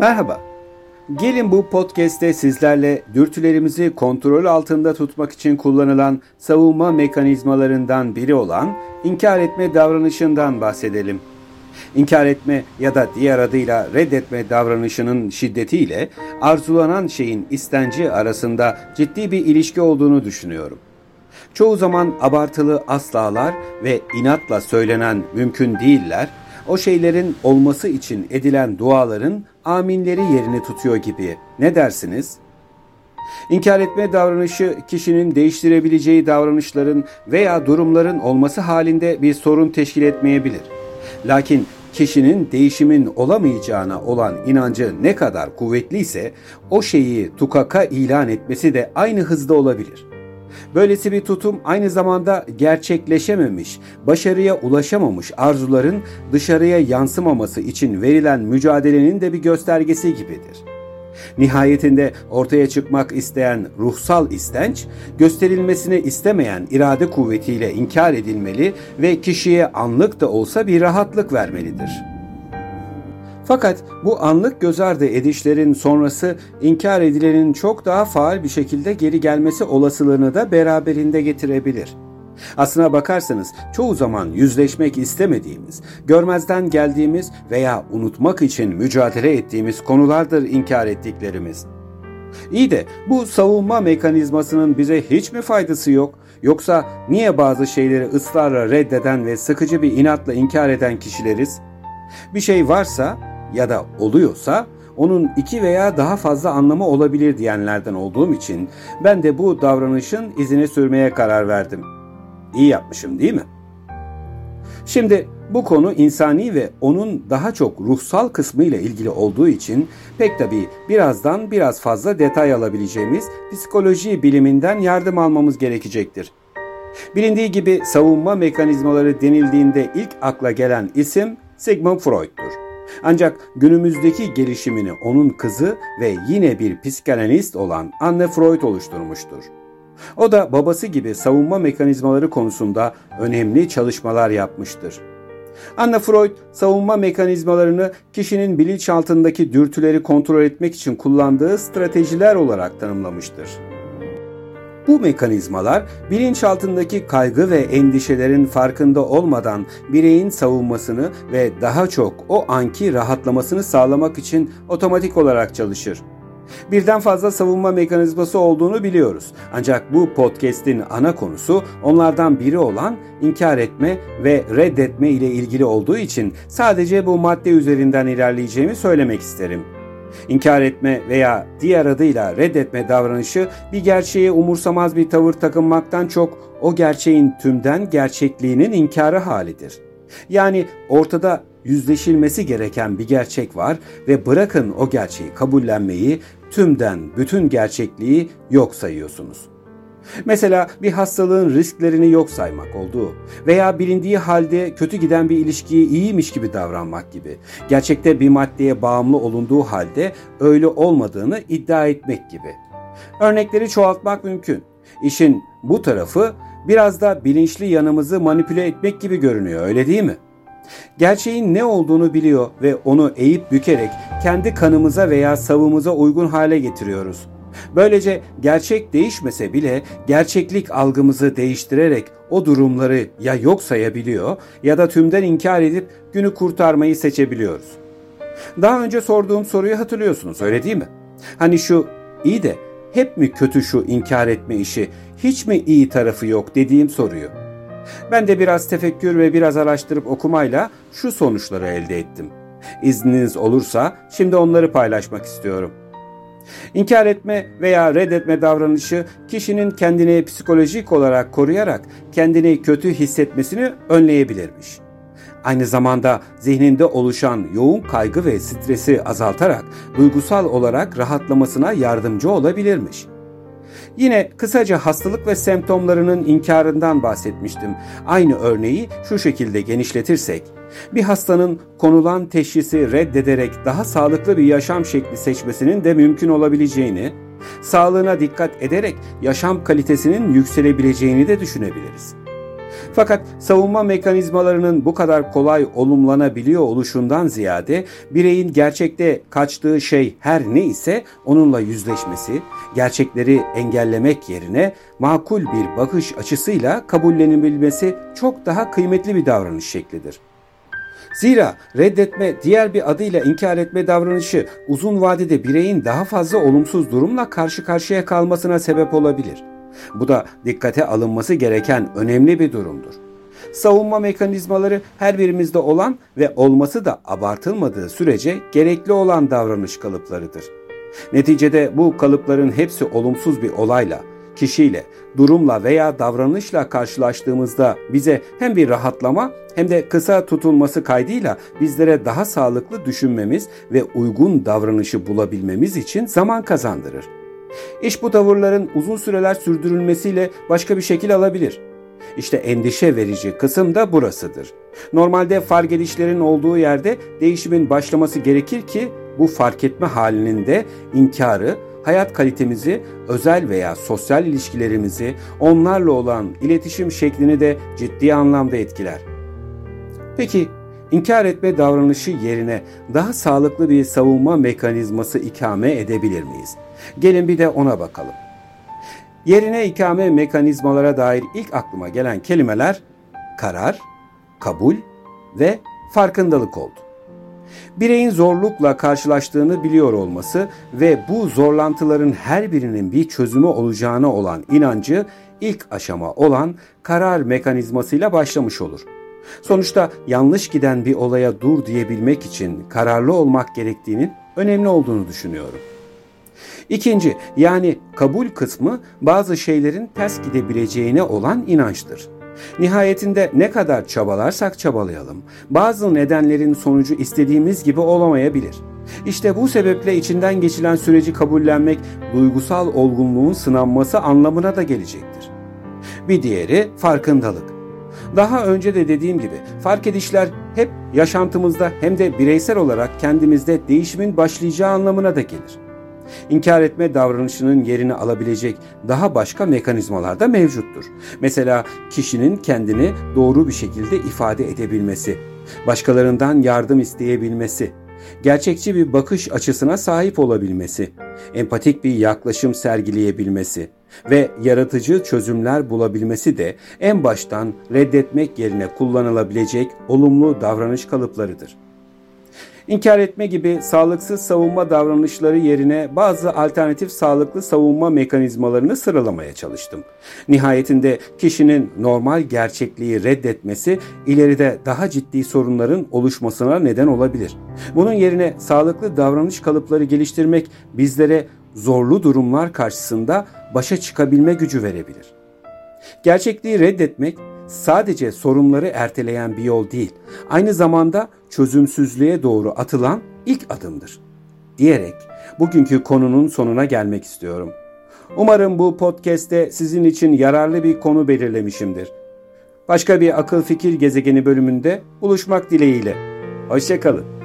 Merhaba. Gelin bu podcast'te sizlerle dürtülerimizi kontrol altında tutmak için kullanılan savunma mekanizmalarından biri olan inkar etme davranışından bahsedelim. İnkar etme ya da diğer adıyla reddetme davranışının şiddetiyle arzulanan şeyin istenci arasında ciddi bir ilişki olduğunu düşünüyorum. Çoğu zaman abartılı aslalar ve inatla söylenen mümkün değiller, o şeylerin olması için edilen duaların aminleri yerini tutuyor gibi. Ne dersiniz? İnkar etme davranışı kişinin değiştirebileceği davranışların veya durumların olması halinde bir sorun teşkil etmeyebilir. Lakin kişinin değişimin olamayacağına olan inancı ne kadar kuvvetliyse o şeyi tukaka ilan etmesi de aynı hızda olabilir. Böylesi bir tutum aynı zamanda gerçekleşememiş, başarıya ulaşamamış arzuların dışarıya yansımaması için verilen mücadelenin de bir göstergesi gibidir. Nihayetinde ortaya çıkmak isteyen ruhsal istenç, gösterilmesini istemeyen irade kuvvetiyle inkar edilmeli ve kişiye anlık da olsa bir rahatlık vermelidir.'' Fakat bu anlık göz ardı edişlerin sonrası inkar edilenin çok daha faal bir şekilde geri gelmesi olasılığını da beraberinde getirebilir. Aslına bakarsanız çoğu zaman yüzleşmek istemediğimiz, görmezden geldiğimiz veya unutmak için mücadele ettiğimiz konulardır inkar ettiklerimiz. İyi de bu savunma mekanizmasının bize hiç mi faydası yok? Yoksa niye bazı şeyleri ısrarla reddeden ve sıkıcı bir inatla inkar eden kişileriz? Bir şey varsa ya da oluyorsa onun iki veya daha fazla anlamı olabilir diyenlerden olduğum için ben de bu davranışın izine sürmeye karar verdim. İyi yapmışım değil mi? Şimdi bu konu insani ve onun daha çok ruhsal kısmı ile ilgili olduğu için pek tabii birazdan biraz fazla detay alabileceğimiz psikoloji biliminden yardım almamız gerekecektir. Bilindiği gibi savunma mekanizmaları denildiğinde ilk akla gelen isim Sigmund Freud'dur. Ancak günümüzdeki gelişimini onun kızı ve yine bir psikanalist olan Anne Freud oluşturmuştur. O da babası gibi savunma mekanizmaları konusunda önemli çalışmalar yapmıştır. Anne Freud savunma mekanizmalarını kişinin bilinçaltındaki dürtüleri kontrol etmek için kullandığı stratejiler olarak tanımlamıştır. Bu mekanizmalar bilinçaltındaki kaygı ve endişelerin farkında olmadan bireyin savunmasını ve daha çok o anki rahatlamasını sağlamak için otomatik olarak çalışır. Birden fazla savunma mekanizması olduğunu biliyoruz. Ancak bu podcast'in ana konusu onlardan biri olan inkar etme ve reddetme ile ilgili olduğu için sadece bu madde üzerinden ilerleyeceğimi söylemek isterim. İnkar etme veya diğer adıyla reddetme davranışı bir gerçeğe umursamaz bir tavır takınmaktan çok o gerçeğin tümden gerçekliğinin inkarı halidir. Yani ortada yüzleşilmesi gereken bir gerçek var ve bırakın o gerçeği kabullenmeyi tümden bütün gerçekliği yok sayıyorsunuz. Mesela bir hastalığın risklerini yok saymak olduğu veya bilindiği halde kötü giden bir ilişkiyi iyiymiş gibi davranmak gibi. Gerçekte bir maddeye bağımlı olunduğu halde öyle olmadığını iddia etmek gibi. Örnekleri çoğaltmak mümkün. İşin bu tarafı biraz da bilinçli yanımızı manipüle etmek gibi görünüyor öyle değil mi? Gerçeğin ne olduğunu biliyor ve onu eğip bükerek kendi kanımıza veya savımıza uygun hale getiriyoruz. Böylece gerçek değişmese bile gerçeklik algımızı değiştirerek o durumları ya yok sayabiliyor ya da tümden inkar edip günü kurtarmayı seçebiliyoruz. Daha önce sorduğum soruyu hatırlıyorsunuz öyle değil mi? Hani şu iyi de hep mi kötü şu inkar etme işi, hiç mi iyi tarafı yok dediğim soruyu. Ben de biraz tefekkür ve biraz araştırıp okumayla şu sonuçları elde ettim. İzniniz olursa şimdi onları paylaşmak istiyorum. İnkar etme veya reddetme davranışı kişinin kendini psikolojik olarak koruyarak kendini kötü hissetmesini önleyebilirmiş. Aynı zamanda zihninde oluşan yoğun kaygı ve stresi azaltarak duygusal olarak rahatlamasına yardımcı olabilirmiş. Yine kısaca hastalık ve semptomlarının inkarından bahsetmiştim. Aynı örneği şu şekilde genişletirsek, bir hastanın konulan teşhisi reddederek daha sağlıklı bir yaşam şekli seçmesinin de mümkün olabileceğini, sağlığına dikkat ederek yaşam kalitesinin yükselebileceğini de düşünebiliriz. Fakat savunma mekanizmalarının bu kadar kolay olumlanabiliyor oluşundan ziyade bireyin gerçekte kaçtığı şey her ne ise onunla yüzleşmesi, gerçekleri engellemek yerine makul bir bakış açısıyla kabullenebilmesi çok daha kıymetli bir davranış şeklidir. Zira reddetme diğer bir adıyla inkar etme davranışı uzun vadede bireyin daha fazla olumsuz durumla karşı karşıya kalmasına sebep olabilir. Bu da dikkate alınması gereken önemli bir durumdur. Savunma mekanizmaları her birimizde olan ve olması da abartılmadığı sürece gerekli olan davranış kalıplarıdır. Neticede bu kalıpların hepsi olumsuz bir olayla, kişiyle, durumla veya davranışla karşılaştığımızda bize hem bir rahatlama hem de kısa tutulması kaydıyla bizlere daha sağlıklı düşünmemiz ve uygun davranışı bulabilmemiz için zaman kazandırır. İş bu tavırların uzun süreler sürdürülmesiyle başka bir şekil alabilir. İşte endişe verici kısım da burasıdır. Normalde fark edişlerin olduğu yerde değişimin başlaması gerekir ki bu fark etme halinin de inkarı, hayat kalitemizi, özel veya sosyal ilişkilerimizi, onlarla olan iletişim şeklini de ciddi anlamda etkiler. Peki inkar etme davranışı yerine daha sağlıklı bir savunma mekanizması ikame edebilir miyiz? Gelin bir de ona bakalım. Yerine ikame mekanizmalara dair ilk aklıma gelen kelimeler karar, kabul ve farkındalık oldu. Bireyin zorlukla karşılaştığını biliyor olması ve bu zorlantıların her birinin bir çözümü olacağına olan inancı ilk aşama olan karar mekanizmasıyla başlamış olur. Sonuçta yanlış giden bir olaya dur diyebilmek için kararlı olmak gerektiğinin önemli olduğunu düşünüyorum. İkinci yani kabul kısmı bazı şeylerin ters gidebileceğine olan inançtır. Nihayetinde ne kadar çabalarsak çabalayalım, bazı nedenlerin sonucu istediğimiz gibi olamayabilir. İşte bu sebeple içinden geçilen süreci kabullenmek duygusal olgunluğun sınanması anlamına da gelecektir. Bir diğeri farkındalık. Daha önce de dediğim gibi fark edişler hep yaşantımızda hem de bireysel olarak kendimizde değişimin başlayacağı anlamına da gelir. İnkar etme davranışının yerini alabilecek daha başka mekanizmalar da mevcuttur. Mesela kişinin kendini doğru bir şekilde ifade edebilmesi, başkalarından yardım isteyebilmesi, gerçekçi bir bakış açısına sahip olabilmesi, empatik bir yaklaşım sergileyebilmesi ve yaratıcı çözümler bulabilmesi de en baştan reddetmek yerine kullanılabilecek olumlu davranış kalıplarıdır. İnkar etme gibi sağlıksız savunma davranışları yerine bazı alternatif sağlıklı savunma mekanizmalarını sıralamaya çalıştım. Nihayetinde kişinin normal gerçekliği reddetmesi ileride daha ciddi sorunların oluşmasına neden olabilir. Bunun yerine sağlıklı davranış kalıpları geliştirmek bizlere zorlu durumlar karşısında başa çıkabilme gücü verebilir. Gerçekliği reddetmek sadece sorunları erteleyen bir yol değil, aynı zamanda çözümsüzlüğe doğru atılan ilk adımdır. Diyerek bugünkü konunun sonuna gelmek istiyorum. Umarım bu podcast'te sizin için yararlı bir konu belirlemişimdir. Başka bir akıl fikir gezegeni bölümünde buluşmak dileğiyle. Hoşçakalın.